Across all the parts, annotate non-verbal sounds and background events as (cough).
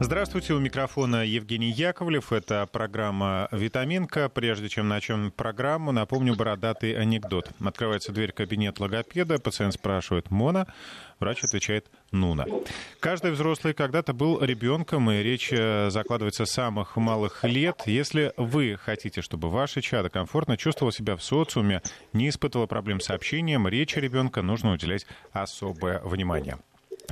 Здравствуйте, у микрофона Евгений Яковлев. Это программа «Витаминка». Прежде чем начнем программу, напомню бородатый анекдот. Открывается дверь кабинет логопеда, пациент спрашивает «Мона?», врач отвечает «Нуна». Каждый взрослый когда-то был ребенком, и речь э, закладывается с самых малых лет. Если вы хотите, чтобы ваше чадо комфортно чувствовало себя в социуме, не испытывало проблем с общением, речи ребенка нужно уделять особое внимание.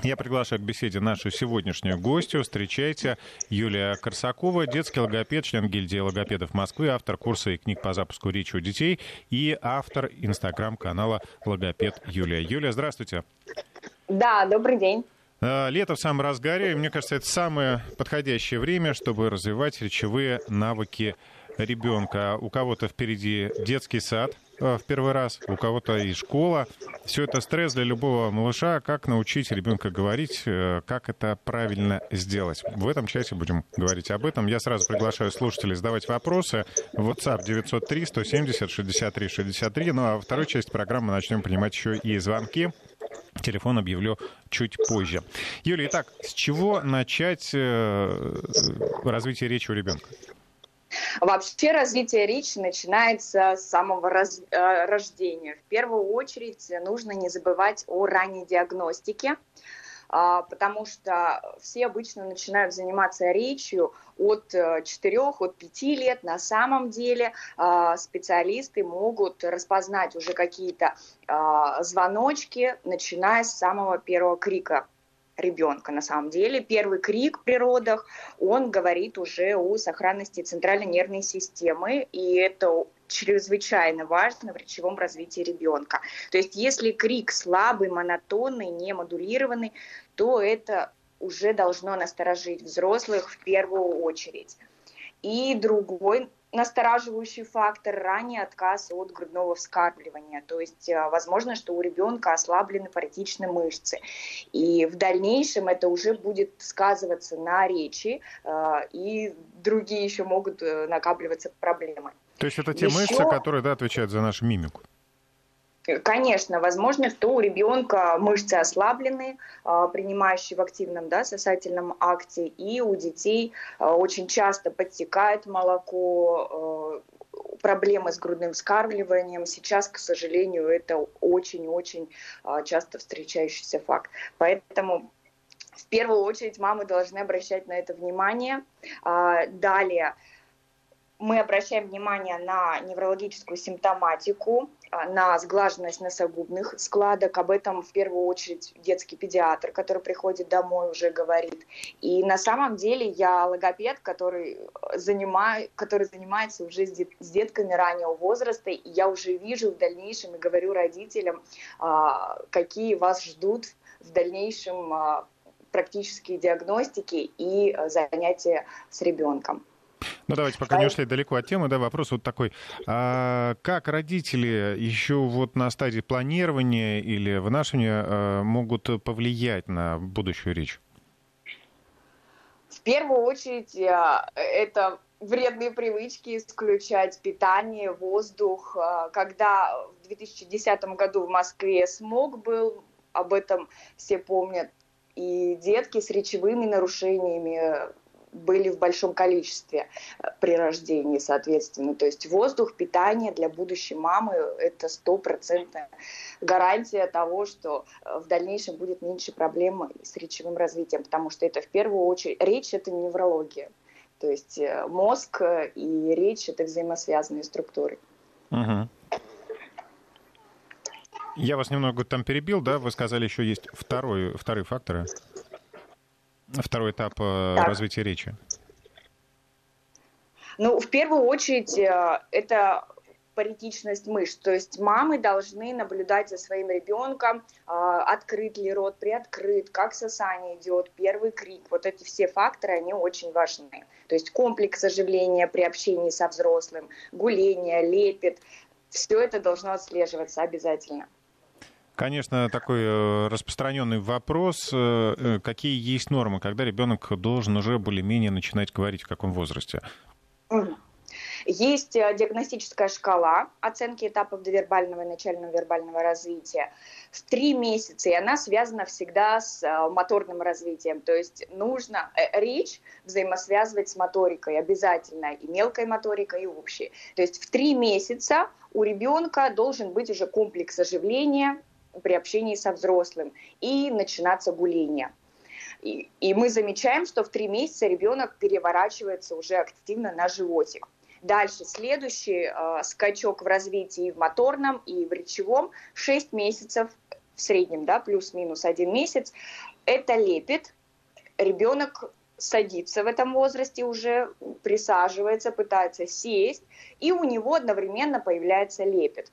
Я приглашаю к беседе нашу сегодняшнюю гостью. Встречайте Юлия Корсакова, детский логопед, член гильдии логопедов Москвы, автор курса и книг по запуску речи у детей и автор инстаграм-канала «Логопед Юлия». Юлия, здравствуйте. Да, добрый день. А, лето в самом разгаре, и мне кажется, это самое подходящее время, чтобы развивать речевые навыки ребенка. У кого-то впереди детский сад, в первый раз, у кого-то и школа. Все это стресс для любого малыша. Как научить ребенка говорить, э, как это правильно сделать. В этом часе будем говорить об этом. Я сразу приглашаю слушателей задавать вопросы. WhatsApp 903 170 63 63. Ну а во второй части программы начнем принимать еще и звонки. Телефон объявлю чуть позже. Юлия, итак, с чего начать э, развитие речи у ребенка? Вообще развитие речи начинается с самого раз, э, рождения. В первую очередь нужно не забывать о ранней диагностике, э, потому что все обычно начинают заниматься речью от 4, э, от 5 лет. На самом деле э, специалисты могут распознать уже какие-то э, звоночки, начиная с самого первого крика ребенка на самом деле. Первый крик при родах, он говорит уже о сохранности центральной нервной системы, и это чрезвычайно важно в речевом развитии ребенка. То есть если крик слабый, монотонный, не модулированный, то это уже должно насторожить взрослых в первую очередь. И другой настораживающий фактор – ранний отказ от грудного вскармливания. То есть э, возможно, что у ребенка ослаблены паротичные мышцы. И в дальнейшем это уже будет сказываться на речи, э, и другие еще могут э, накапливаться проблемы. То есть это те еще... мышцы, которые да, отвечают за нашу мимику? Конечно, возможно, что у ребенка мышцы ослаблены, а, принимающие в активном да, сосательном акте, и у детей а, очень часто подтекает молоко, а, проблемы с грудным вскармливанием. Сейчас, к сожалению, это очень-очень часто встречающийся факт. Поэтому в первую очередь мамы должны обращать на это внимание. Далее мы обращаем внимание на неврологическую симптоматику, а, на сглаженность носогубных складок. Об этом в первую очередь детский педиатр, который приходит домой, уже говорит. И на самом деле я логопед, который, занимаю, который занимается уже с, дет, с детками раннего возраста, и я уже вижу в дальнейшем и говорю родителям, а, какие вас ждут в дальнейшем а, практические диагностики и занятия с ребенком. Ну, давайте, пока не ушли далеко от темы, да, вопрос вот такой. А как родители еще вот на стадии планирования или вынашивания а, могут повлиять на будущую речь? В первую очередь, а, это вредные привычки, исключать питание, воздух. А, когда в 2010 году в Москве смог был, об этом все помнят, и детки с речевыми нарушениями были в большом количестве э, при рождении, соответственно. То есть воздух, питание для будущей мамы – это стопроцентная гарантия того, что э, в дальнейшем будет меньше проблем с речевым развитием, потому что это в первую очередь речь – это неврология. То есть э, мозг и речь – это взаимосвязанные структуры. Угу. Я вас немного там перебил, да? Вы сказали, еще есть второй, вторые факторы. Второй этап э, так. развития речи. Ну, в первую очередь, э, это паритичность мышц. То есть мамы должны наблюдать за своим ребенком, э, открыт ли рот, приоткрыт, как сосание идет, первый крик. Вот эти все факторы, они очень важны. То есть комплекс оживления при общении со взрослым, гуление, лепет, все это должно отслеживаться обязательно. Конечно, такой э, распространенный вопрос. Э, э, какие есть нормы, когда ребенок должен уже более-менее начинать говорить, в каком возрасте? Есть диагностическая шкала оценки этапов довербального и начального вербального развития в три месяца, и она связана всегда с моторным развитием. То есть нужно речь взаимосвязывать с моторикой обязательно, и мелкой моторикой, и общей. То есть в три месяца у ребенка должен быть уже комплекс оживления при общении со взрослым и начинаться гуление. И, и мы замечаем, что в три месяца ребенок переворачивается уже активно на животик. Дальше следующий э, скачок в развитии в моторном, и в речевом 6 месяцев в среднем, да, плюс-минус один месяц. Это лепит. Ребенок садится в этом возрасте уже, присаживается, пытается сесть, и у него одновременно появляется лепет.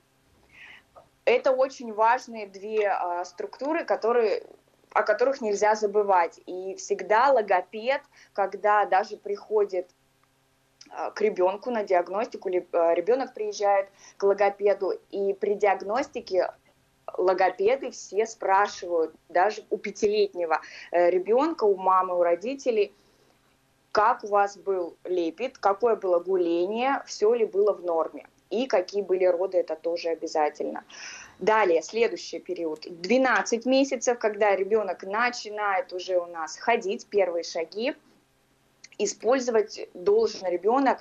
Это очень важные две э, структуры, которые о которых нельзя забывать. И всегда логопед, когда даже приходит Э, к ребенку на диагностику, э, ребенок приезжает к логопеду, и при диагностике логопеды все спрашивают, даже у пятилетнего э, ребенка, у мамы, у родителей, как у вас был лепит, какое было гуление, все ли было в норме, и какие были роды, это тоже обязательно. Далее, следующий период, 12 месяцев, когда ребенок начинает уже у нас ходить, первые шаги, использовать должен ребенок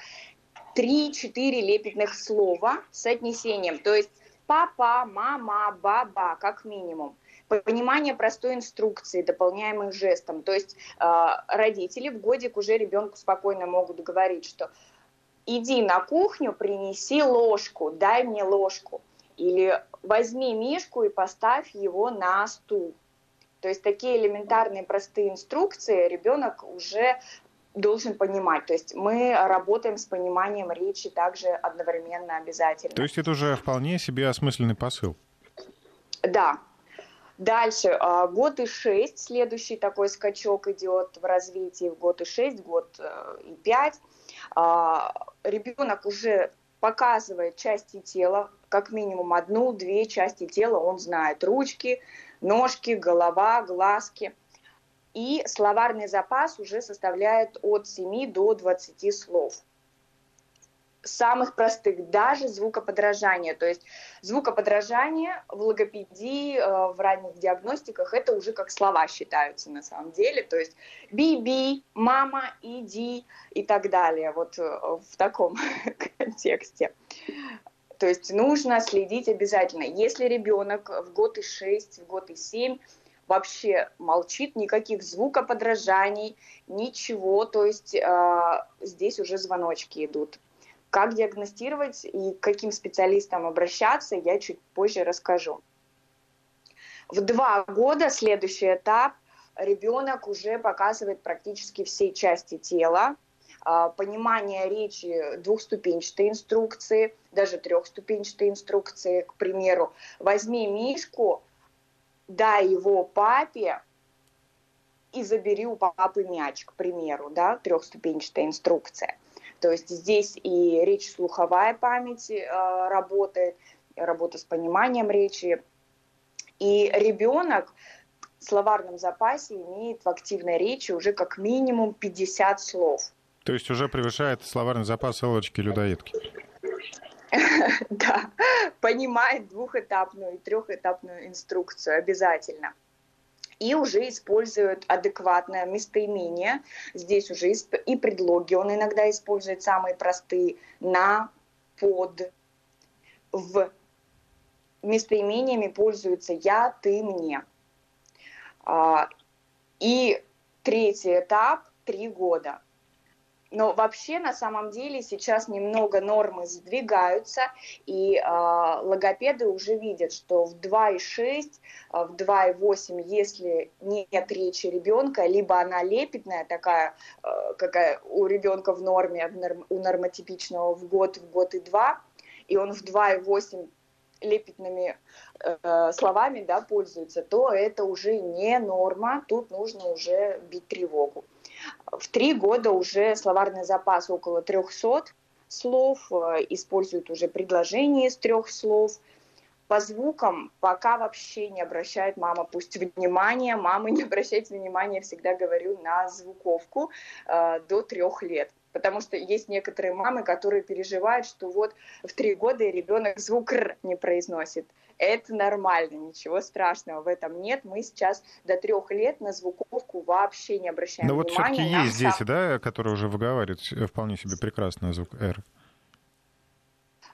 3-4 лепетных слова с отнесением. То есть папа, мама, баба, как минимум. Понимание простой инструкции, дополняемых жестом. То есть э, родители в годик уже ребенку спокойно могут говорить, что иди на кухню, принеси ложку, дай мне ложку. Или возьми мишку и поставь его на стул. То есть такие элементарные простые инструкции ребенок уже должен понимать. То есть мы работаем с пониманием речи также одновременно обязательно. То есть это уже вполне себе осмысленный посыл. Да. Дальше, а, год и шесть, следующий такой скачок идет в развитии, в год и шесть, год э, и пять. А, Ребенок уже показывает части тела, как минимум одну-две части тела он знает. Ручки, ножки, голова, глазки – и словарный запас уже составляет от 7 до 20 слов. Самых простых, даже звукоподражание. То есть звукоподражание в логопедии, э, в ранних диагностиках, это уже как слова считаются на самом деле. То есть би-би, мама, иди и так далее. Вот э, в таком (laughs) контексте. То есть нужно следить обязательно. Если ребенок в год и 6, в год и 7 вообще молчит, никаких звукоподражаний, ничего, то есть э, здесь уже звоночки идут. Как диагностировать и к каким специалистам обращаться, я чуть позже расскажу. В два года следующий этап ребенок уже показывает практически все части тела, а, понимание речи двухступенчатой инструкции, даже трехступенчатой инструкции, к примеру. Возьми мишку, дай его папе и забери у папы мяч, к примеру, да, трехступенчатая инструкция. То есть здесь и речь слуховая память э, работает, работа с пониманием речи. И ребенок в словарном запасе имеет в активной речи уже как минимум 50 слов. То есть уже превышает словарный запас Элочки-людоедки. (laughs) Да, понимает двухэтапную и трехэтапную инструкцию обязательно и уже используют адекватное местоимение. Здесь уже и предлоги он иногда использует самые простые на, под, в. Местоимениями пользуются я, ты, мне. А, и третий этап – три года – но вообще, на самом деле, сейчас немного нормы сдвигаются, и э, логопеды уже видят, что в 2,6, э, в 2,8, если нет речи ребенка, либо она лепетная, такая, э, какая у ребенка в норме, у нормотипичного в год, в год и два, и он в 2,8 лепетными э, словами да, пользуется, то это уже не норма, тут нужно уже бить тревогу. В три года уже словарный запас около 300 слов, э, используют уже предложения из трех слов. По звукам пока вообще не обращает мама, пусть внимание, мамы (laughs) не обращайте внимания, всегда говорю, на звуковку э, до трех лет потому что есть некоторые мамы, которые переживают, что вот в три года ребенок звук «р» не произносит. Это нормально, ничего страшного в этом нет. Мы сейчас до трех лет на звуковку вообще не обращаем Но вот внимания. все-таки есть дети, да, которые уже выговаривают вполне себе прекрасно звук «р».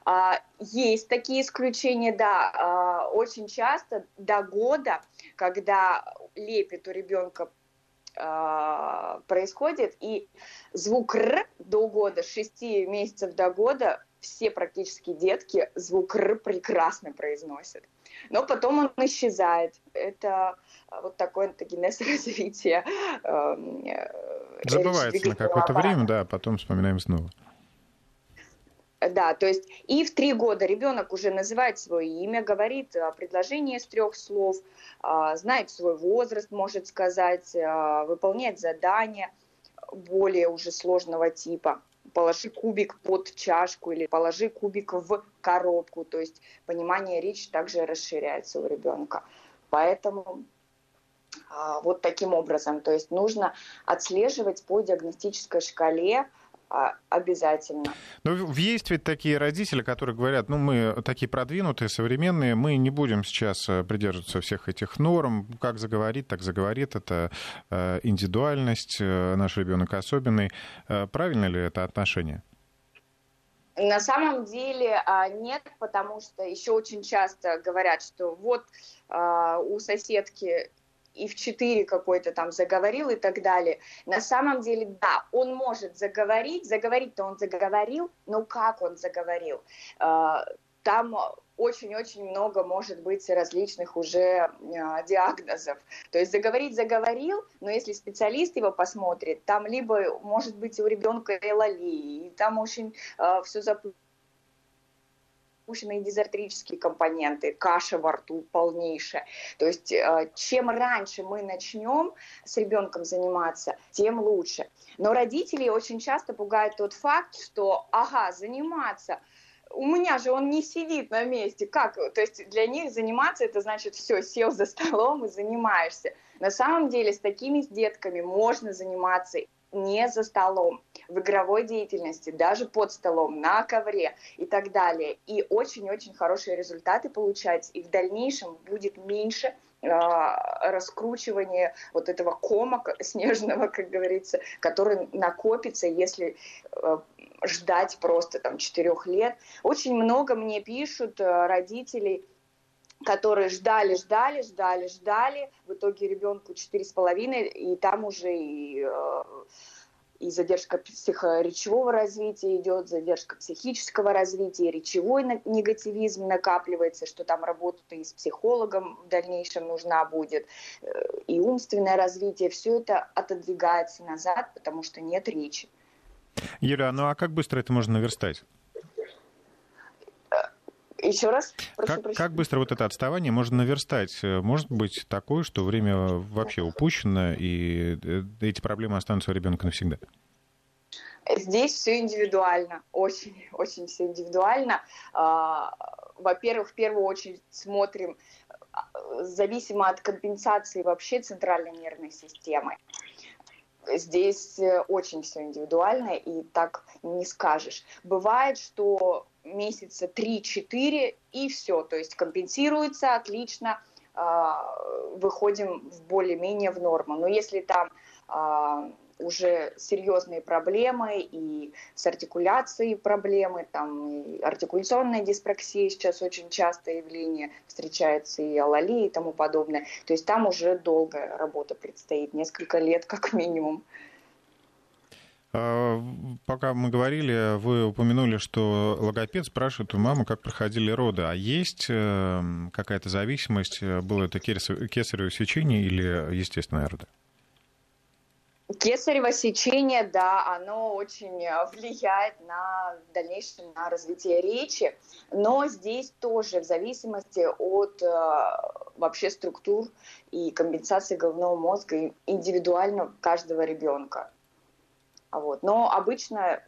А, есть такие исключения, да, а, очень часто до года, когда лепит у ребенка а, происходит, и звук «р» до года, с 6 месяцев до года, все практически детки звук «р» прекрасно произносят. Но потом он исчезает. Это вот такое антогенез (laughs) развития. Эм, э, Забывается на какое-то время, да, потом вспоминаем снова. Да, то есть и в три года ребенок уже называет свое имя, говорит предложение из трех слов, а, знает свой возраст, может сказать, а, выполняет задания более уже сложного типа. Положи кубик под чашку или положи кубик в коробку. То есть понимание речи также расширяется у ребенка. Поэтому а, вот таким образом. То есть нужно отслеживать по диагностической шкале а, обязательно. Но есть ведь такие родители, которые говорят, ну мы такие продвинутые, современные, мы не будем сейчас э, придерживаться всех этих норм, как заговорит, так заговорит, это э, индивидуальность, э, наш ребенок особенный. Правильно ли это отношение? На самом деле а, нет, потому что еще очень часто говорят, что вот а, у соседки и в 4 какой-то там заговорил и так далее. На самом деле, да, он может заговорить, заговорить-то он заговорил, но как он заговорил? А, там очень-очень много может быть различных уже а, диагнозов. То есть заговорить заговорил, но если специалист его посмотрит, там либо может быть у ребенка элалии, там очень э, все запутано запущенные дизартрические компоненты, каша во рту полнейшая. То есть э, чем раньше мы начнем с ребенком заниматься, тем лучше. Но родителей очень часто пугает тот факт, что, ага, заниматься, у меня же он не сидит на месте. Как? То есть для них заниматься это значит все, сел за столом и занимаешься. На самом деле с такими детками можно заниматься не за столом, в игровой деятельности, даже под столом, на ковре и так далее. И очень-очень хорошие результаты получать, и в дальнейшем будет меньше а, раскручивание вот этого кома снежного, (laughs) как говорится, который накопится, если а, ждать просто там четырех лет. Очень много мне пишут а, родителей, которые ждали, ждали, ждали, ждали, в итоге ребенку четыре с половиной, и там уже и, и задержка психоречевого развития идет, задержка психического развития, речевой негативизм накапливается, что там работа и с психологом в дальнейшем нужна будет, э, и умственное развитие, все это отодвигается назад, потому что нет речи. Юля, ну а как быстро это можно наверстать? Еще раз? Прошу как, как быстро вот это отставание можно наверстать? Может быть такое, что время вообще упущено, и э, эти проблемы останутся у ребенка навсегда? Здесь все индивидуально, очень, (laughs) очень все индивидуально. А, во-первых, в первую очередь смотрим а, зависимо от компенсации вообще центральной нервной системы. Здесь э, очень все индивидуально, и так не скажешь. Бывает, что месяца 3-4 и все, то есть компенсируется отлично, а, выходим в более-менее в норму. Но если там а, уже серьезные проблемы и с артикуляцией проблемы, там и артикуляционная диспраксия сейчас очень частое явление, встречается и алали и тому подобное. То есть там уже долгая работа предстоит, несколько лет как минимум. А, пока мы говорили, вы упомянули, что логопед спрашивает у мамы, как проходили роды. А есть э, какая-то зависимость? Было это кесарево сечение или естественное роды? Кесарево сечение, да, оно очень влияет на дальнейшее на развитие речи, но здесь тоже в зависимости от э, вообще структур и компенсации головного мозга индивидуально каждого ребенка. Вот. Но обычно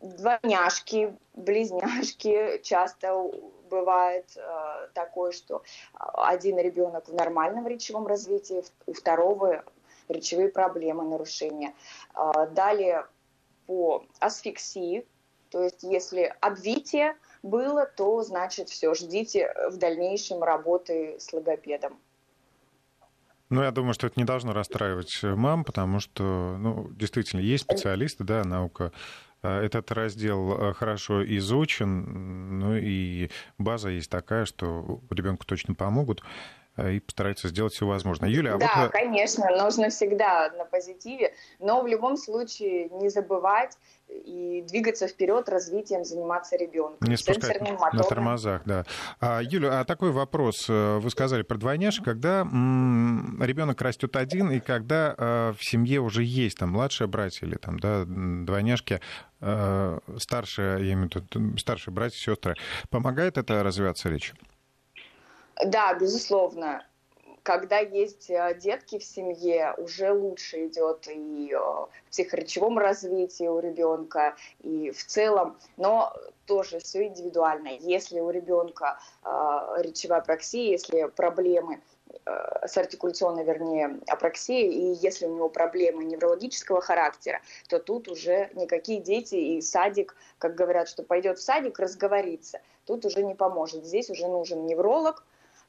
двойняшки, близняшки часто бывает э, такое, что один ребенок в нормальном речевом развитии, у второго речевые проблемы, нарушения. Э, далее по асфиксии, то есть если обвитие было, то значит все, ждите в дальнейшем работы с логопедом. Ну, я думаю, что это не должно расстраивать мам, потому что, ну, действительно, есть специалисты, да, наука э, этот раздел э, хорошо изучен, ну и база есть такая, что ребенку точно помогут. Э, и постарается сделать все возможное. Юля, а да, вот... конечно, нужно всегда на позитиве, но в любом случае не забывать и двигаться вперед развитием, заниматься ребенком. Не спускать на тормозах, да. А, Юля, а такой вопрос. Э, вы сказали про двойняшек, когда ребенок растет один, и когда э, в семье уже есть там младшие братья или там, да, двойняшки, старшие, я имею в виду, старшие братья, сестры, помогает это развиваться речь? Да, безусловно. Когда есть э, детки в семье, уже лучше идет и э, в психоречевом развитии у ребенка, и в целом, но тоже все индивидуально. Если у ребенка э, речевая апраксия, если проблемы э, с артикуляционной, вернее, апраксией, и если у него проблемы неврологического характера, то тут уже никакие дети и садик, как говорят, что пойдет в садик, разговориться, тут уже не поможет. Здесь уже нужен невролог,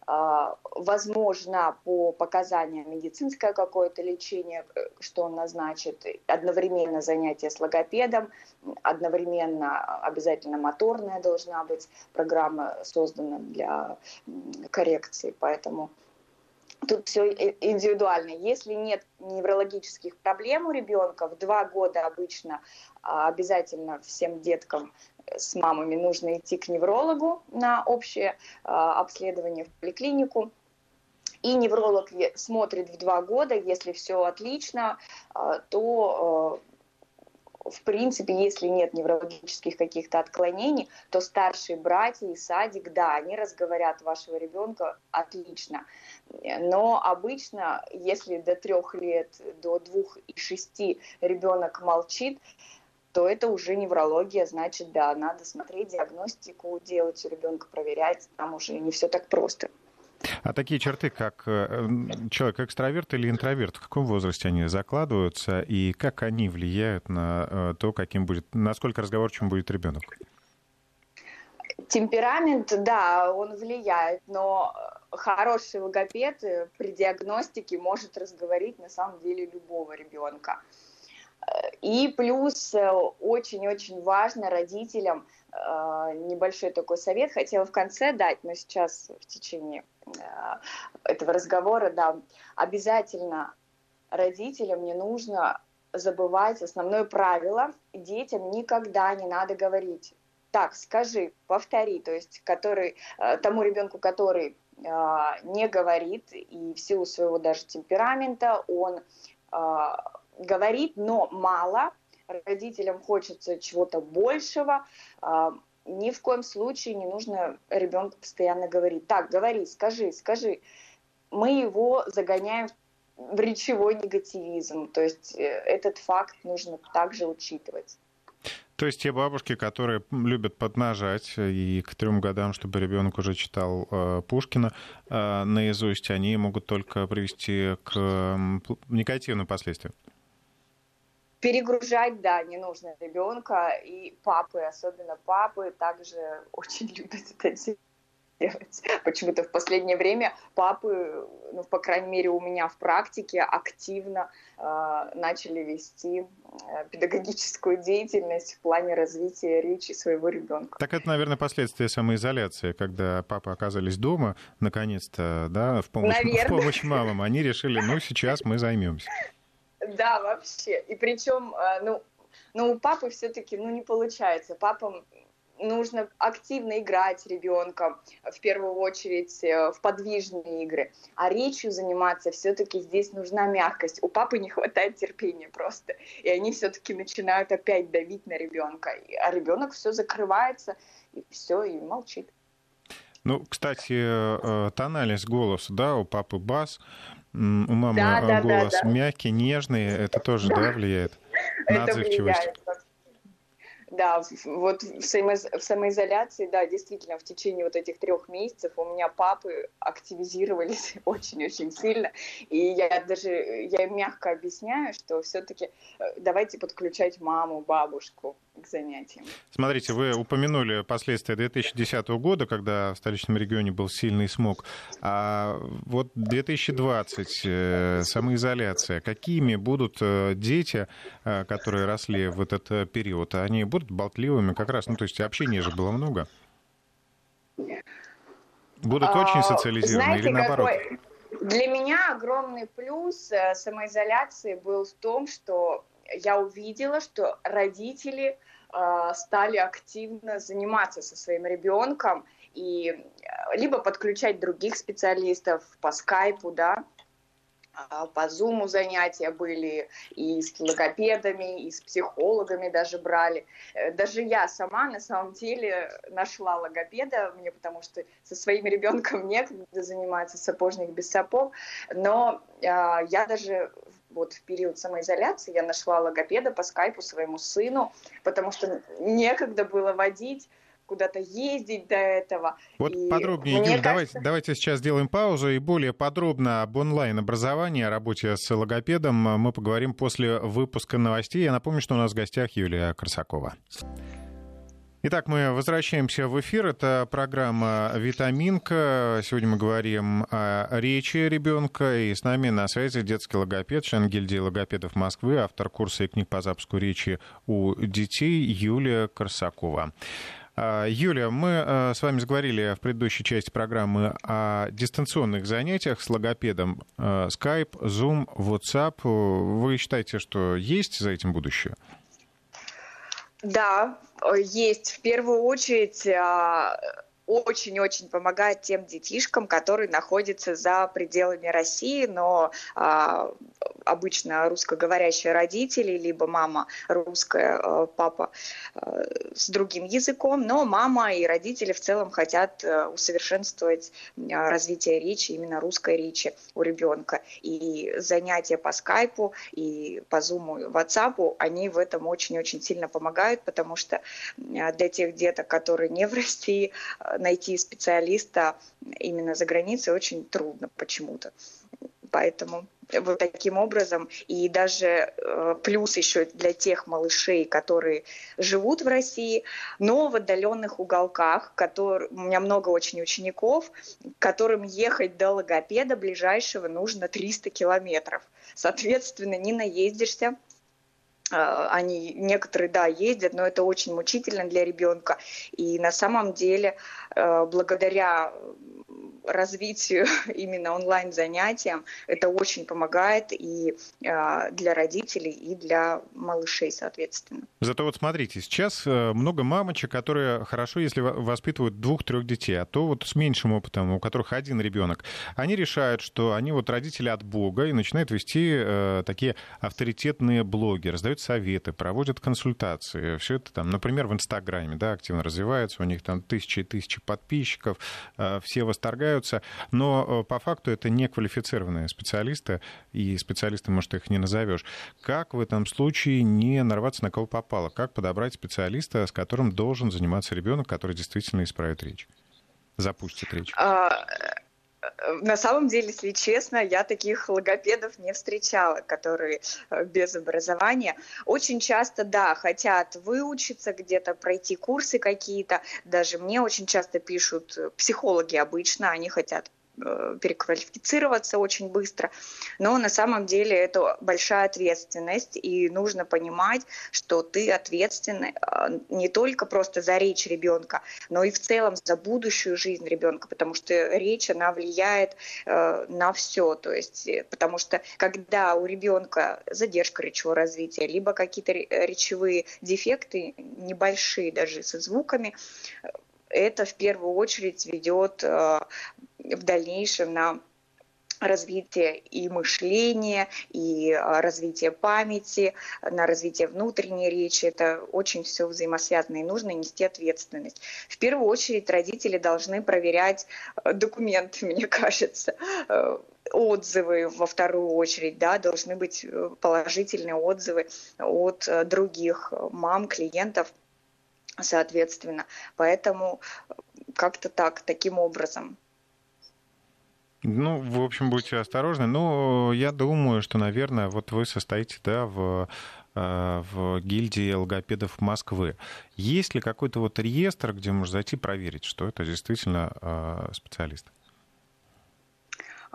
возможно, по показаниям медицинское какое-то лечение, э, что он назначит, одновременно занятие с логопедом, одновременно обязательно моторная должна быть программа создана для коррекции, поэтому Тут все индивидуально. Если нет неврологических проблем у ребенка, в два года обычно а, обязательно всем деткам с мамами нужно идти к неврологу на общее а, обследование в поликлинику. И невролог смотрит в два года, если все отлично, а, то а, в принципе, если нет неврологических каких-то отклонений, то старшие братья и садик, да, они разговорят вашего ребенка отлично. Но обычно, если до трех лет, до двух и шести ребенок молчит, то это уже неврология, значит, да, надо смотреть диагностику, делать у ребенка, проверять, там уже не все так просто. А такие черты, как э, человек экстраверт или интроверт, в каком возрасте они закладываются и как они влияют на э, то, каким будет, насколько разговорчивым будет ребенок? Темперамент, да, он влияет, но хороший логопед при диагностике может разговорить на самом деле любого ребенка. И плюс э, очень-очень важно родителям э, небольшой такой совет хотела в конце дать, но сейчас в течение э, этого разговора, да, обязательно родителям не нужно забывать основное правило. Детям никогда не надо говорить так, скажи, повтори, то есть который, тому ребенку, который не говорит, и в силу своего даже темперамента, он говорит, но мало. Родителям хочется чего-то большего. А, ни в коем случае не нужно ребенку постоянно говорить. Так, говори, скажи, скажи. Мы его загоняем в речевой негативизм. То есть э, этот факт нужно также учитывать. То есть те бабушки, которые любят поднажать и к трем годам, чтобы ребенок уже читал э, Пушкина э, наизусть, они могут только привести к э, негативным последствиям перегружать, да, не нужно ребенка, и папы, особенно папы, также (laughs) очень любят это делать. Почему-то в последнее время папы, ну, по крайней мере, у меня в практике активно э, начали вести э, педагогическую деятельность в плане развития речи своего ребенка. Так это, наверное, последствия самоизоляции, когда папы оказались дома, наконец-то, да, в помощь, в помощь мамам. Они решили, ну, сейчас мы займемся. Да, вообще. И причем, э, ну, ну у папы все-таки, ну, не получается. Папам нужно активно играть ребенком, в первую очередь э, в подвижные игры. А речью заниматься все-таки здесь нужна мягкость. У папы не хватает терпения просто. И они все-таки начинают опять давить на ребенка. А ребенок все закрывается, и все, и молчит. Ну, кстати, э, тональность голоса, да, у папы бас, у мамы да, да, голос да, да. мягкий, нежный, это тоже, да, да влияет (laughs) на это отзывчивость? Влияет. Да, вот в, само, в самоизоляции, да, действительно, в течение вот этих трех месяцев у меня папы активизировались (laughs) очень-очень сильно. И я даже, я им мягко объясняю, что все-таки э, давайте подключать маму, бабушку к занятиям. Смотрите, вы упомянули последствия 2010 года, когда в столичном регионе был сильный смог. А вот 2020, э, самоизоляция. Какими будут э, дети, которые росли в этот период? Они будут болтливыми как раз? Ну, то есть общения же было много. Будут а, очень социализированы Знаете, или наоборот? Какой... Для меня огромный плюс э, самоизоляции был в том, что я увидела, что родители э, стали активно заниматься со своим ребенком и э, либо подключать других специалистов по скайпу, да, а, по зуму занятия были, и с логопедами, и с психологами даже брали. Э, даже я сама на самом деле нашла логопеда, мне потому что со своим ребенком некогда заниматься, сапожник без сапог, но а, я даже вот в период самоизоляции я нашла логопеда по скайпу своему сыну, потому что некогда было водить куда-то ездить до этого. Вот и подробнее, Юль, кажется... давайте, давайте сейчас сделаем паузу и более подробно об онлайн-образовании, о работе с логопедом мы поговорим после выпуска новостей. Я напомню, что у нас в гостях Юлия Красакова. Итак, мы возвращаемся в эфир. Это программа «Витаминка». Сегодня мы говорим о речи ребенка. И с нами на связи детский логопед, член гильдии логопедов Москвы, автор курса и книг по запуску речи у детей Юлия Корсакова. А, Юлия, мы а, с вами заговорили в предыдущей части программы о дистанционных занятиях с логопедом. А, Skype, Zoom, WhatsApp. Вы считаете, что есть за этим будущее? Да, есть. В первую очередь очень-очень помогает тем детишкам, которые находятся за пределами России, но а, обычно русскоговорящие родители, либо мама русская, а, папа а, с другим языком, но мама и родители в целом хотят а, усовершенствовать а, развитие речи, именно русской речи у ребенка. И занятия по скайпу и по зуму, ватсапу, они в этом очень-очень сильно помогают, потому что для тех деток, которые не в России, найти специалиста именно за границей очень трудно почему-то. Поэтому вот таким образом, и даже э, плюс еще для тех малышей, которые живут в России, но в отдаленных уголках, которые, у меня много очень учеников, которым ехать до логопеда ближайшего нужно 300 километров. Соответственно, не наездишься, они некоторые, да, ездят, но это очень мучительно для ребенка. И на самом деле, э, благодаря развитию (laughs) именно онлайн-занятиям. Это очень помогает и а, для родителей, и для малышей, соответственно. Зато вот смотрите, сейчас э, много мамочек, которые хорошо, если воспитывают двух-трех детей, а то вот с меньшим опытом, у которых один ребенок, они решают, что они вот родители от Бога и начинают вести э, такие авторитетные блоги, раздают советы, проводят консультации. Все это там, например, в Инстаграме, да, активно развивается, у них там тысячи и тысячи подписчиков, э, все восторгают являются, но э, по факту это не квалифицированные специалисты, и специалисты, может, их не назовешь. Как в этом случае не нарваться на кого попало? Как подобрать специалиста, с которым должен заниматься ребенок, который действительно исправит речь? Запустит речь. На самом деле, если честно, я таких логопедов не встречала, которые э, без образования. Очень часто, да, хотят выучиться где-то, пройти курсы какие-то. Даже мне очень часто пишут э, психологи обычно, они хотят переквалифицироваться очень быстро. Но на самом деле это большая ответственность, и нужно понимать, что ты ответственный э, не только просто за речь ребенка, но и в целом за будущую жизнь ребенка, потому что речь, она влияет э, на все. То есть, потому что когда у ребенка задержка речевого развития, либо какие-то речевые дефекты небольшие даже со звуками, это в первую очередь ведет в дальнейшем на развитие и мышления, и а, развитие памяти, на развитие внутренней речи. Это очень все взаимосвязано, и нужно нести ответственность. В первую очередь родители должны проверять а, документы, (laughs) мне кажется, а, отзывы во вторую очередь, да, должны быть э, положительные отзывы от э, других мам, клиентов – соответственно. Поэтому как-то так, таким образом. Ну, в общем, будьте осторожны. Но я думаю, что, наверное, вот вы состоите, да, в э, в гильдии логопедов Москвы. Есть ли какой-то вот реестр, где можно зайти проверить, что это действительно э, специалист?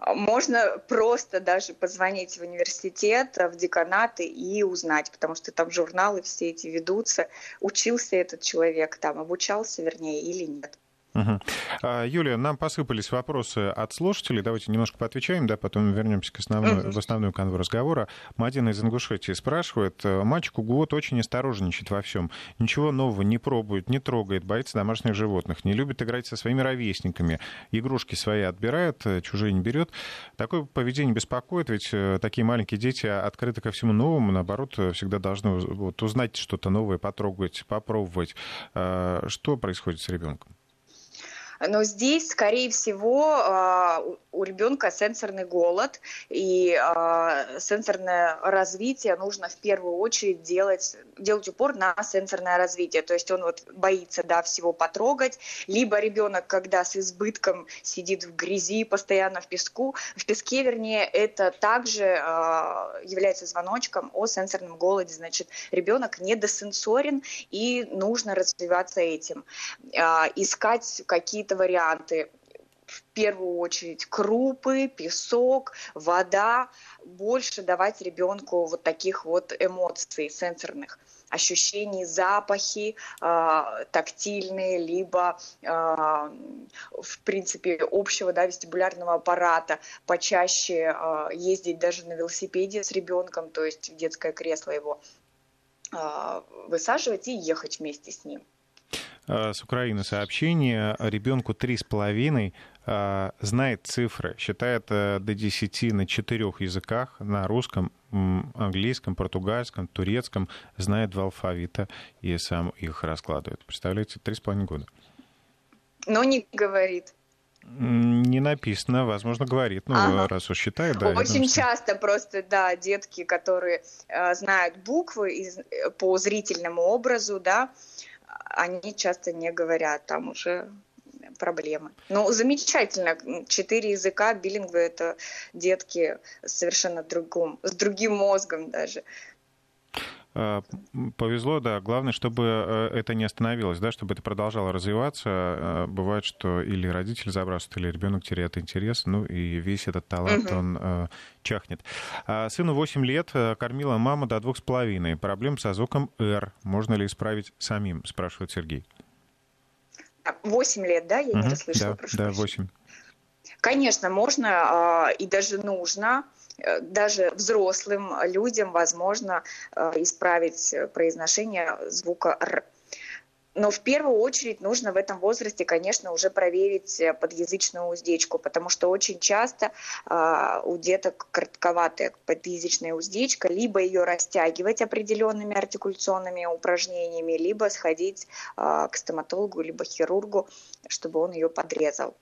Можно просто даже позвонить в университет, в деканаты и узнать, потому что там журналы все эти ведутся, учился этот человек там, обучался, вернее, или нет. Угу. Юлия, нам посыпались вопросы от слушателей. Давайте немножко поотвечаем, да, потом вернемся к основной, в основную канву разговора. Мадина из Ингушетии спрашивает. «Э, мальчику год очень осторожничает во всем. Ничего нового не пробует, не трогает, боится домашних животных, не любит играть со своими ровесниками. Игрушки свои отбирает, э, чужие не берет. Такое поведение беспокоит, ведь э, такие маленькие дети открыты ко всему новому, наоборот, всегда должны вот, узнать что-то новое, потрогать, попробовать. Что происходит с ребенком? Но здесь, скорее всего, а, у ребенка сенсорный голод, и э, сенсорное развитие нужно в первую очередь делать, делать упор на сенсорное развитие. То есть он вот боится да, всего потрогать, либо ребенок, когда с избытком сидит в грязи, постоянно в песку, в песке, вернее, это также э, является звоночком о сенсорном голоде. Значит, ребенок недосенсорен, и нужно развиваться этим. Искать какие-то варианты. В первую очередь крупы, песок, вода, больше давать ребенку вот таких вот эмоций сенсорных. Ощущений, запахи э, тактильные, либо, э, в принципе, общего да, вестибулярного аппарата, почаще э, ездить даже на велосипеде с ребенком, то есть в детское кресло его э, высаживать и ехать вместе с ним. С Украины сообщение. Ребенку три с половиной а, знает цифры, считает э, до 10 на четырех языках, на русском, английском, португальском, турецком, знает два алфавита и сам их раскладывает. Представляете, три с половиной года. Но не говорит. Не написано, возможно, говорит, ну, ага. раз уж считает, да. Очень часто просто, да, детки, которые э, знают буквы из, э, по зрительному образу, да, они часто не говорят, там уже проблемы. Ну, замечательно. Четыре языка, билингвы — это детки совершенно другом, с другим мозгом даже. А, повезло, да. Главное, чтобы э, это не остановилось, да, чтобы это продолжало развиваться. А, бывает, что или родители забрасывают, или ребенок теряет интерес, ну и весь этот талант, угу. он э, чахнет. А сыну 8 лет, э, кормила мама до двух с половиной. Проблем со звуком «р». Можно ли исправить самим, спрашивает Сергей. 8 лет, да? Я угу, не расслышала, да, прошу Да, 8. Конечно, можно и даже нужно Э, даже взрослым людям возможно э, исправить произношение звука «р». Но в первую очередь нужно в этом возрасте, конечно, уже проверить э, подъязычную уздечку, потому что очень часто э, у деток коротковатая подъязычная уздечка, либо ее растягивать определенными артикуляционными упражнениями, либо сходить э, к стоматологу, либо хирургу, чтобы он ее подрезал.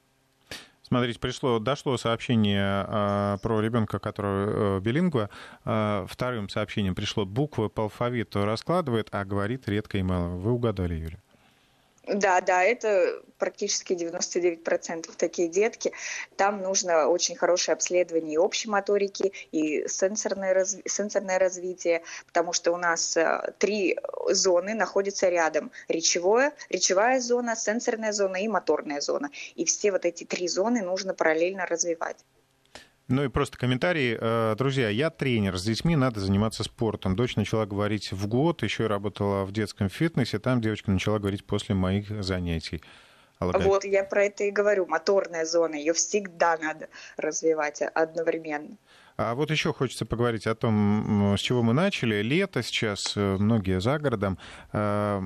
Смотрите, пришло, дошло сообщение э, про ребенка, который э, билингва. Э, вторым сообщением пришло буквы по алфавиту раскладывает, а говорит редко и мало. Вы угадали, Юля? Да, да, это практически 99% такие детки. Там нужно очень хорошее обследование и общей моторики, и сенсорное, разв... сенсорное развитие, потому что у нас э, три зоны находятся рядом. Речевое, речевая зона, сенсорная зона и моторная зона. И все вот эти три зоны нужно параллельно развивать. Ну и просто комментарий. Э, друзья, я тренер, с детьми надо заниматься спортом. Дочь начала говорить в год, еще и работала в детском фитнесе, там девочка начала говорить после моих занятий. Алло, вот, я про это и говорю. Моторная зона, ее всегда надо развивать одновременно. А вот еще хочется поговорить о том, с чего мы начали. Лето сейчас, э, многие за городом. Э,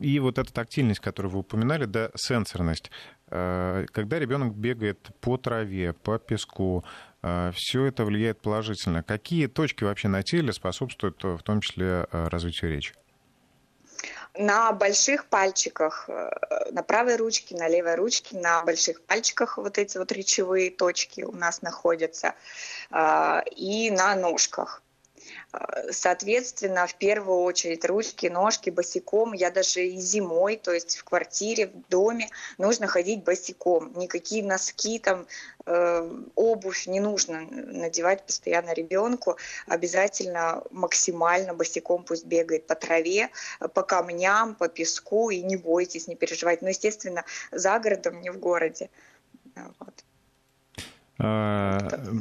и вот эта тактильность, которую вы упоминали, да, сенсорность. Когда ребенок бегает по траве, по песку, все это влияет положительно. Какие точки вообще на теле способствуют э, в том числе э, развитию речи? на больших пальчиках, э, на правой ручке, на левой ручке, на больших пальчиках вот эти вот речевые точки у нас находятся, и на ножках. Соответственно, в первую очередь ручки, ножки босиком. Я даже и зимой, то есть в квартире, в доме нужно ходить босиком. Никакие носки, там, э, обувь не нужно надевать постоянно ребенку. Обязательно максимально босиком пусть бегает по траве, по камням, по песку. И не бойтесь, не переживайте. Но, естественно, за городом, не в городе. Вот. А,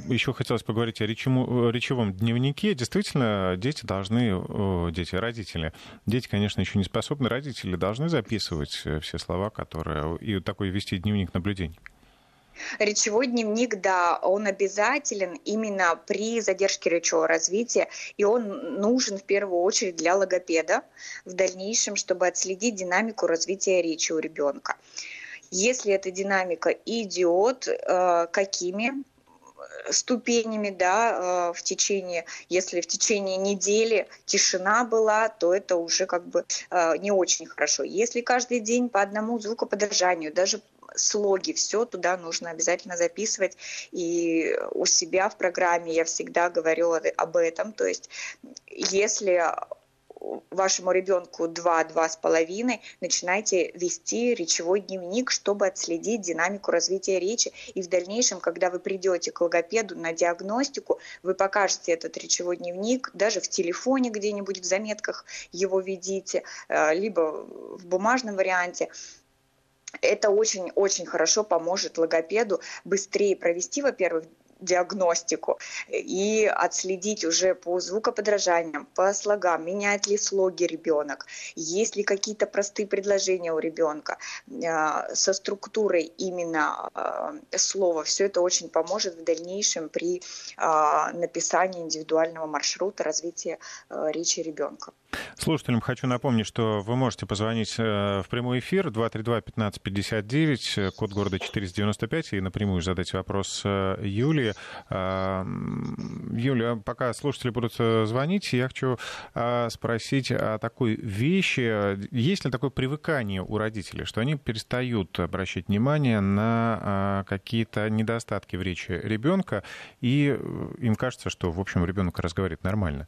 Еще хотелось поговорить о речевом, речевом дневнике. Действительно, дети должны, дети, родители, дети, конечно, еще не способны, родители должны записывать э, все слова, которые, и такой вести дневник наблюдений. Речевой дневник, да, он обязателен именно при задержке речевого развития, и он нужен в первую очередь для логопеда в дальнейшем, чтобы отследить динамику развития речи у ребенка. Если эта динамика идет, э, какими ступенями, да, э, в течение, если в течение недели тишина была, то это уже как бы э, не очень хорошо. Если каждый день по одному звукоподражанию, даже слоги, все туда нужно обязательно записывать. И у себя в программе я всегда говорю об этом. То есть если вашему ребенку 2-2,5 начинайте вести речевой дневник, чтобы отследить динамику развития речи. И в дальнейшем, когда вы придете к логопеду на диагностику, вы покажете этот речевой дневник, даже в телефоне где-нибудь в заметках его ведите, э, либо в бумажном варианте это очень-очень хорошо поможет логопеду быстрее провести, во-первых, диагностику и отследить уже по звукоподражаниям, по слогам, меняет ли слоги ребенок, есть ли какие-то простые предложения у ребенка а, со структурой именно а, слова. Все это очень поможет в дальнейшем при а, написании индивидуального маршрута развития речи ребенка. Слушателям хочу напомнить, что вы можете позвонить э, в прямой эфир 232-1559, э, код города 495, и напрямую задать вопрос э, Юлии. Юлия, пока слушатели будут звонить, я хочу спросить о такой вещи. Есть ли такое привыкание у родителей, что они перестают обращать внимание на какие-то недостатки в речи ребенка, и им кажется, что, в общем, ребенок разговаривает нормально?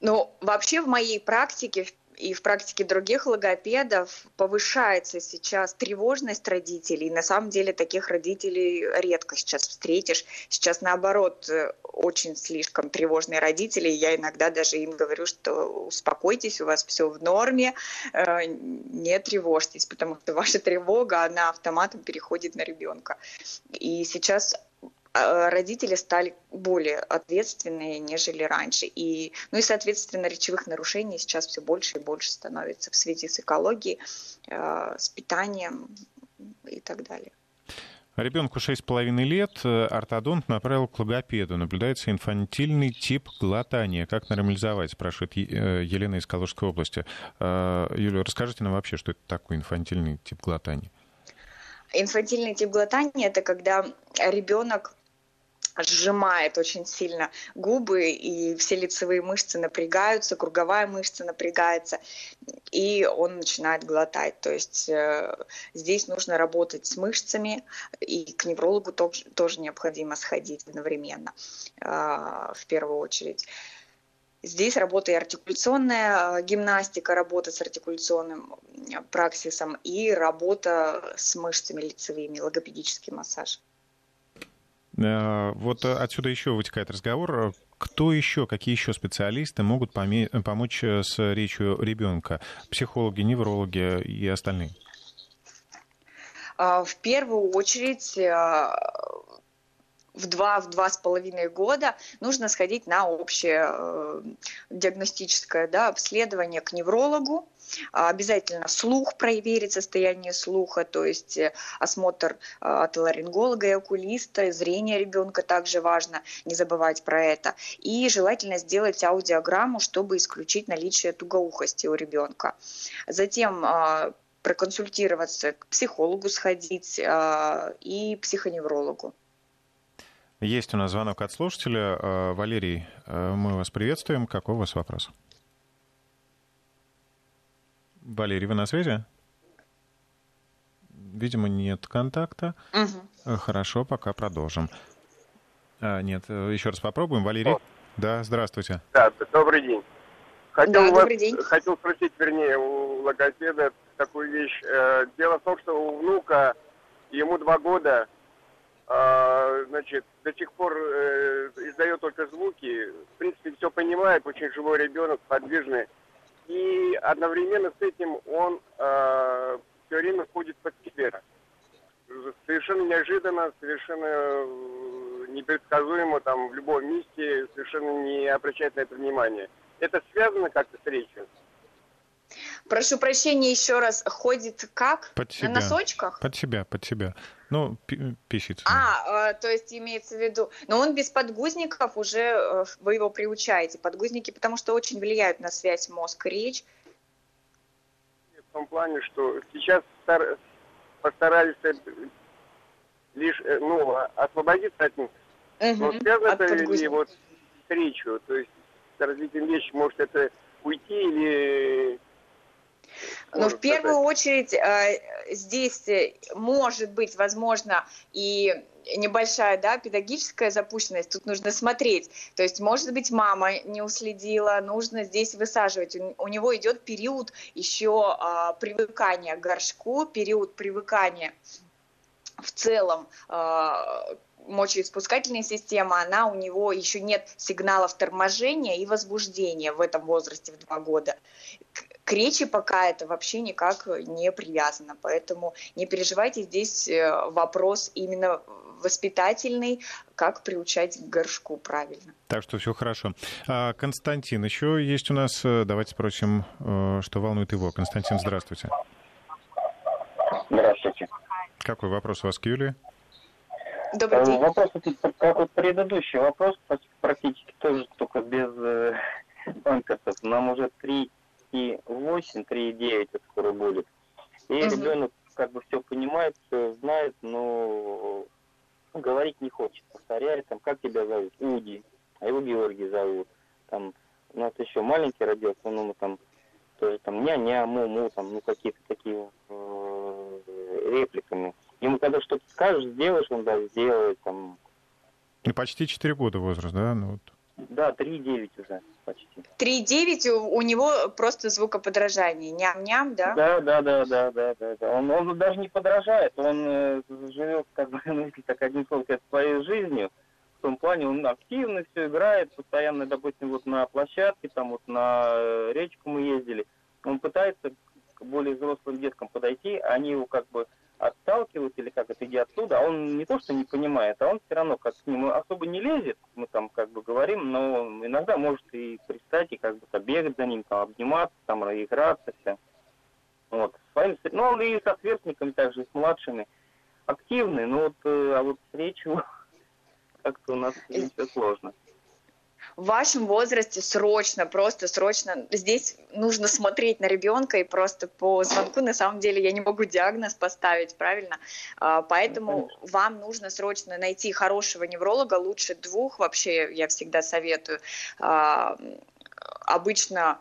Ну, вообще в моей практике и в практике других логопедов повышается сейчас тревожность родителей. На самом деле таких родителей редко сейчас встретишь. Сейчас наоборот э, очень слишком тревожные родители. Я иногда даже им говорю, что успокойтесь, у вас все в норме, э, не тревожьтесь, потому что ваша тревога, она автоматом переходит на ребенка. И сейчас родители стали более ответственные, нежели раньше. И, ну и, соответственно, речевых нарушений сейчас все больше и больше становится в связи с экологией, а, с питанием и так далее. Ребенку 6,5 лет э, ортодонт направил к логопеду. Наблюдается инфантильный тип глотания. Как нормализовать, спрашивает э, Елена из Калужской области. Э, Юлия, расскажите нам вообще, что это такой инфантильный тип глотания. Инфантильный тип глотания – это когда ребенок сжимает очень сильно губы, и все лицевые мышцы напрягаются, круговая мышца напрягается, и он начинает глотать. То есть э, здесь нужно работать с мышцами, и к неврологу тоже, тоже необходимо сходить одновременно э, в первую очередь. Здесь работает артикуляционная э, гимнастика, работа с артикуляционным праксисом и работа с мышцами лицевыми, логопедический массаж. Э, вот отсюда еще вытекает разговор. Кто еще, какие еще специалисты могут помочь э, с речью ребенка? Психологи, неврологи и остальные? А, в первую очередь э, в два, в два с половиной года нужно сходить на общее э, диагностическое да, обследование к неврологу. А, обязательно слух проверить, состояние слуха, то есть э, осмотр э, от ларинголога и окулиста, зрение ребенка также важно, не забывать про это. И желательно сделать аудиограмму, чтобы исключить наличие тугоухости у ребенка. Затем а, проконсультироваться к психологу сходить а, и психоневрологу. Есть у нас звонок от слушателя. Э, Валерий, э, мы вас приветствуем. Какой у вас вопрос? Валерий, вы на связи? Видимо, нет контакта. Угу. Хорошо, пока продолжим. А, нет, еще раз попробуем. Валерий? Да, здравствуйте. Да, добрый день. Хотел, да, вас, добрый день. хотел спросить, вернее, у логопеда такую вещь. Дело в том, что у внука, ему два года, а, значит, до сих пор э, издает только звуки. В принципе, все понимает, очень живой ребенок, подвижный. И одновременно с этим он э, все время ходит под себя. Совершенно неожиданно, совершенно э, непредсказуемо, там, в любом месте, совершенно не обращает на это внимания. Это связано как-то с речью? Прошу прощения еще раз, ходит как? Под себя. На носочках? Под себя, под себя. Ну, пищит. А, э, то есть имеется в виду... Но он без подгузников уже, э, вы его приучаете. Подгузники, потому что очень влияют на связь мозг-речь. В том плане, что сейчас стар... постарались лишь, э, ну, освободиться от них. Угу, Но связано это ли вот с речью? То есть с развитием речи, может это уйти или но в первую очередь э, здесь э, может быть, возможно, и небольшая да, педагогическая запущенность, тут нужно смотреть. То есть, может быть, мама не уследила, нужно здесь высаживать. У, него идет период еще а, привыкания к горшку, период привыкания в целом а, мочеиспускательная система, она у него еще нет сигналов торможения и возбуждения в этом возрасте в два года к речи пока это вообще никак не привязано. Поэтому не переживайте, здесь э, вопрос именно воспитательный, как приучать к горшку правильно. Так что все хорошо. А, Константин, еще есть у нас, э, давайте спросим, э, что волнует его. Константин, здравствуйте. Здравствуйте. Какой вопрос у вас к Юлии? Добрый день. Вопрос, как вот предыдущий вопрос, практически тоже только без памперсов. Нам уже три 3,8, 3,9 это скоро будет. И угу. ребенок как бы все понимает, все знает, но говорить не хочет. Повторяет, там, как тебя зовут? Уди. А его Георгий зовут. Там, у нас еще маленький родился, ну, мы там тоже там ня-ня, му-му, там, ну, какие-то такие э, репликами. Ему когда что-то скажешь, сделаешь, он да, сделает, там. И почти 4 года возраст, да? Ну, вот. Да, 3,9 уже почти. 3,9 у, у него просто звукоподражание. Ням-ням, да? Да, да, да, да, да, да. да. Он, он даже не подражает, он э, живет, как бы, (laughs) ну, если так одним словом сказать, своей жизнью. В том плане он активно все играет, постоянно, допустим, вот на площадке, там вот на э, речку мы ездили. Он пытается к более взрослым деткам подойти, они его как бы отталкивают или как это иди оттуда, а он не то что не понимает, а он все равно как к нему особо не лезет, мы там как бы говорим, но иногда может и пристать, и как бы бегать за ним, там обниматься, там играться, все. Вот. Своим, ну, он и со сверстниками также, и с младшими активный, но вот, э, а вот с речью (laughs) как-то у нас все сложно в вашем возрасте срочно, просто срочно, здесь нужно смотреть на ребенка и просто по звонку, на самом деле, я не могу диагноз поставить, правильно? А, поэтому ну, вам нужно срочно найти хорошего невролога, лучше двух вообще, я всегда советую. А, обычно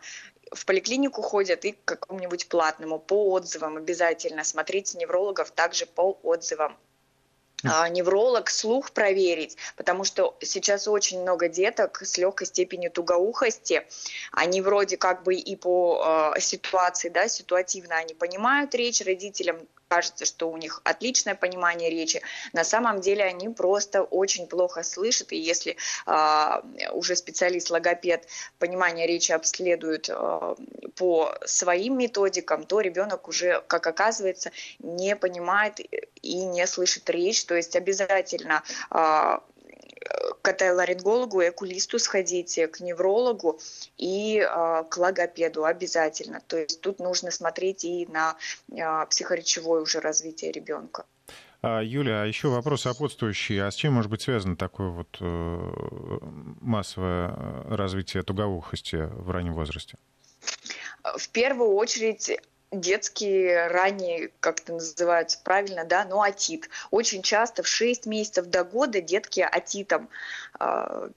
в поликлинику ходят и к какому-нибудь платному, по отзывам обязательно. Смотрите неврологов также по отзывам. А, невролог, слух проверить, потому что сейчас очень много деток с легкой степенью тугоухости. Они вроде как бы и по э, ситуации, да, ситуативно они понимают речь, родителям кажется, что у них отличное понимание речи. На самом деле они просто очень плохо слышат, и если э, уже специалист-логопед понимание речи обследует э, по своим методикам, то ребенок уже, как оказывается, не понимает и не слышит речь. То есть обязательно э, к отоларингологу и окулисту сходите, к неврологу и э, к логопеду обязательно. То есть тут нужно смотреть и на э, психоречевое уже развитие ребенка. А, Юля, а еще вопрос сопутствующий. А с чем может быть связано такое вот э, массовое э, развитие туговухости в раннем возрасте? В первую очередь детские ранние, как это называется правильно, да, ну, атит. Очень часто в 6 месяцев до года детки атитом э,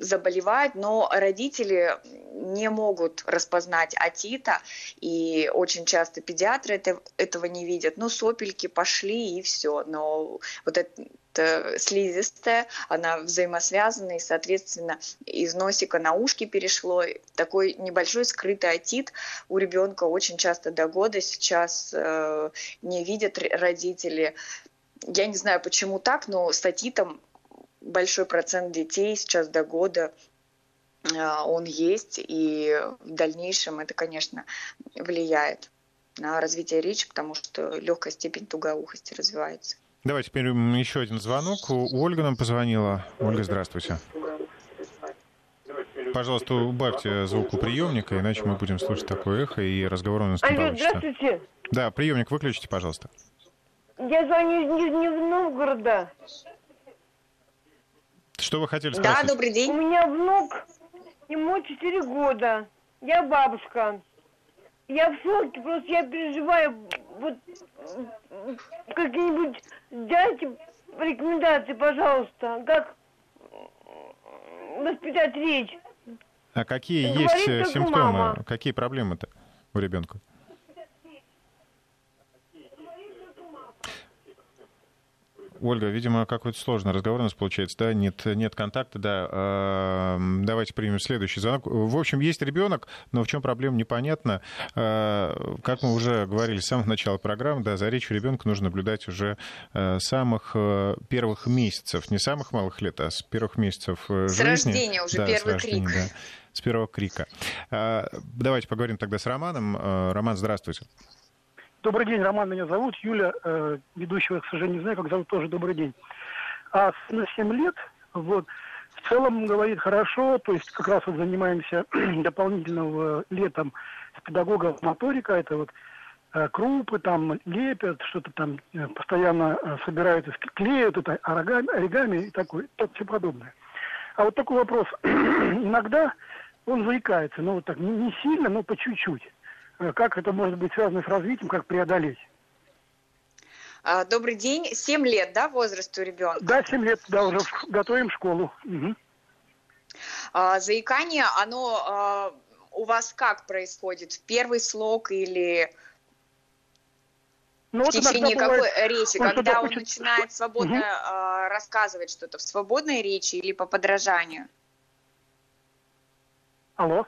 заболевают, но родители не могут распознать атита, и очень часто педиатры это, этого не видят. Ну, сопельки пошли, и все. Но вот это, слизистая, она взаимосвязана, и, соответственно, из носика на ушки перешло. Такой небольшой скрытый отит у ребенка очень часто до года сейчас э, не видят родители. Я не знаю, почему так, но с отитом большой процент детей сейчас до года а, он есть, и в дальнейшем это, конечно, влияет на развитие речи, потому что легкая степень тугоухости развивается. Давайте теперь еще один звонок. Ольга нам позвонила. Ольга, здравствуйте. Пожалуйста, убавьте звук у приемника, иначе мы будем слушать такое эхо, и разговор у нас не Алло, здравствуйте. Да, приемник выключите, пожалуйста. Я звоню из Нижнего Новгорода. Что вы хотели сказать? Да, добрый день. У меня внук, ему 4 года. Я бабушка. Я в шоке, просто я переживаю. Вот какие-нибудь дайте рекомендации, пожалуйста, как воспитать речь. А какие Говорит, есть э, симптомы? Мама. Какие проблемы-то у ребенка? Ольга, видимо, какой-то сложный разговор у нас получается, да, нет, нет контакта, да. Э, давайте примем следующий звонок. В общем, есть ребенок, но в чем проблема, непонятно. Э, как мы уже говорили с самого начала программы, да, за речью ребенка нужно наблюдать уже э, самых э, первых месяцев, не самых малых лет, а с первых месяцев с жизни. С рождения уже да, первый рождения, крик. Да, с первого крика. Давайте поговорим тогда с Романом. Роман, здравствуйте. Добрый день, Роман меня зовут. Юля, э, ведущего, к сожалению, не знаю, как зовут, тоже добрый день. А на 7 лет, вот, в целом говорит хорошо, то есть как раз вот занимаемся (clears throat) дополнительным летом с педагогом моторика, это вот э, крупы там лепят, что-то там э, постоянно э, собирают, клеют, это оригами, оригами и такое, так все подобное. А вот такой вопрос. (clears throat) Иногда он заикается, ну вот так, не, не сильно, но по чуть-чуть. Э, как это может быть связано с развитием, как преодолеть? А, добрый день. Семь лет, да, возраст у ребенка? Да, семь лет, да, уже готовим школу. Угу. А, заикание, оно а, у вас как происходит? В первый слог или ну, в течение какой речи? Он когда он хочет... начинает свободно угу. а, рассказывать что-то в свободной речи или по подражанию? Алло.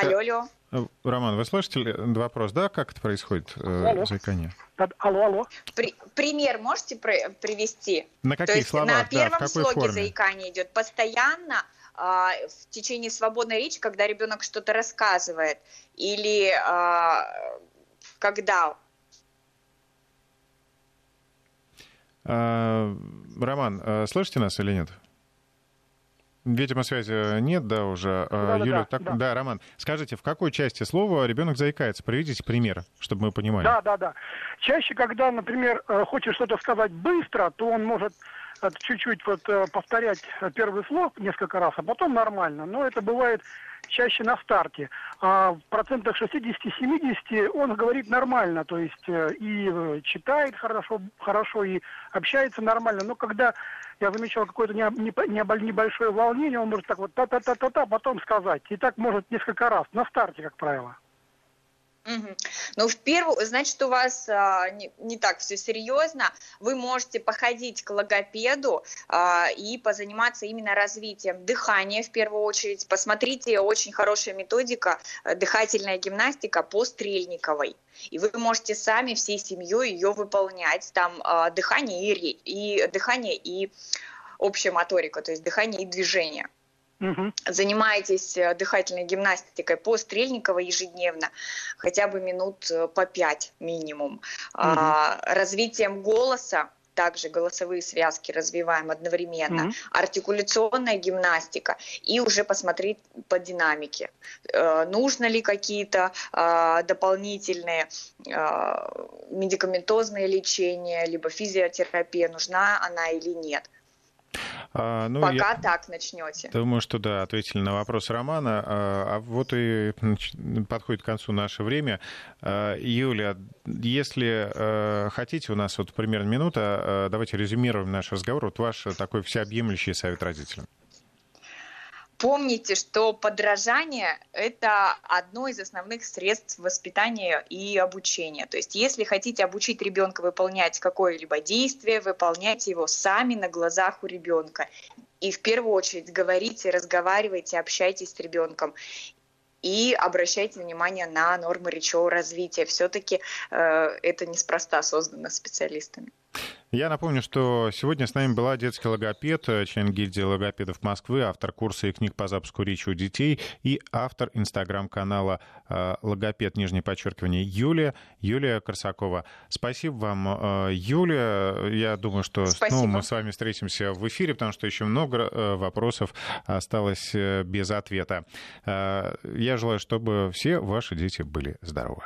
Алло, алло. Э, Роман, вы слышите вопрос, да, как это происходит, э, алло. заикание? Алло, алло. При, пример можете привести? На какие То есть слова? На первом да, слоге форме? заикание идет постоянно а, в течение свободной речи, когда ребенок что-то рассказывает, или а, когда? А, Роман, слышите нас или нет? Видимо, связи нет, да, уже. Да, Юля, да, так, да. да, Роман, скажите, в какой части слова ребенок заикается? Приведите пример, чтобы мы понимали. Да, да, да. Чаще, когда, например, э, хочет что-то сказать быстро, то он может э, чуть-чуть вот э, повторять первый слог несколько раз, а потом нормально. Но это бывает чаще на старте. А в процентах 60-70 он говорит нормально, то есть и читает хорошо, хорошо и общается нормально. Но когда я замечал какое-то небольшое волнение, он может так вот та-та-та-та-та потом сказать. И так может несколько раз, на старте, как правило. Ну, в первую, значит, у вас а, не, не так все серьезно. Вы можете походить к логопеду а, и позаниматься именно развитием дыхания в первую очередь. Посмотрите, очень хорошая методика э, дыхательная гимнастика по Стрельниковой. И вы можете сами всей семьей ее выполнять. Там а, дыхание и, и дыхание и общая моторика, то есть дыхание и движение. Угу. Занимаетесь э, дыхательной гимнастикой по Стрельниковой ежедневно, хотя бы минут э, по пять минимум. Угу. А, развитием голоса также голосовые связки развиваем одновременно, mm-hmm. артикуляционная гимнастика и уже посмотреть по динамике, э, нужно ли какие-то э, дополнительные э, медикаментозные лечения, либо физиотерапия, нужна она или нет. А, ну, Пока я так начнете. Думаю, что да, ответили на вопрос Романа. А, а вот и подходит к концу наше время. А, Юля, если а, хотите, у нас вот примерно минута, давайте резюмируем наш разговор. Вот ваш такой всеобъемлющий совет родителям. Помните, что подражание – это одно из основных средств воспитания и обучения. То есть если хотите обучить ребенка выполнять какое-либо действие, выполняйте его сами на глазах у ребенка. И в первую очередь говорите, разговаривайте, общайтесь с ребенком и обращайте внимание на нормы речевого развития. Все-таки э, это неспроста создано специалистами. Я напомню, что сегодня с нами была детский логопед, член гильдии логопедов Москвы, автор курса и книг по запуску речи у детей и автор инстаграм-канала э, логопед, нижнее подчеркивание, Юлия, Юлия Корсакова. Спасибо вам, э, Юлия. Я думаю, что снова мы с вами встретимся в эфире, потому что еще много э, вопросов осталось без ответа. Я желаю, чтобы все ваши дети были здоровы.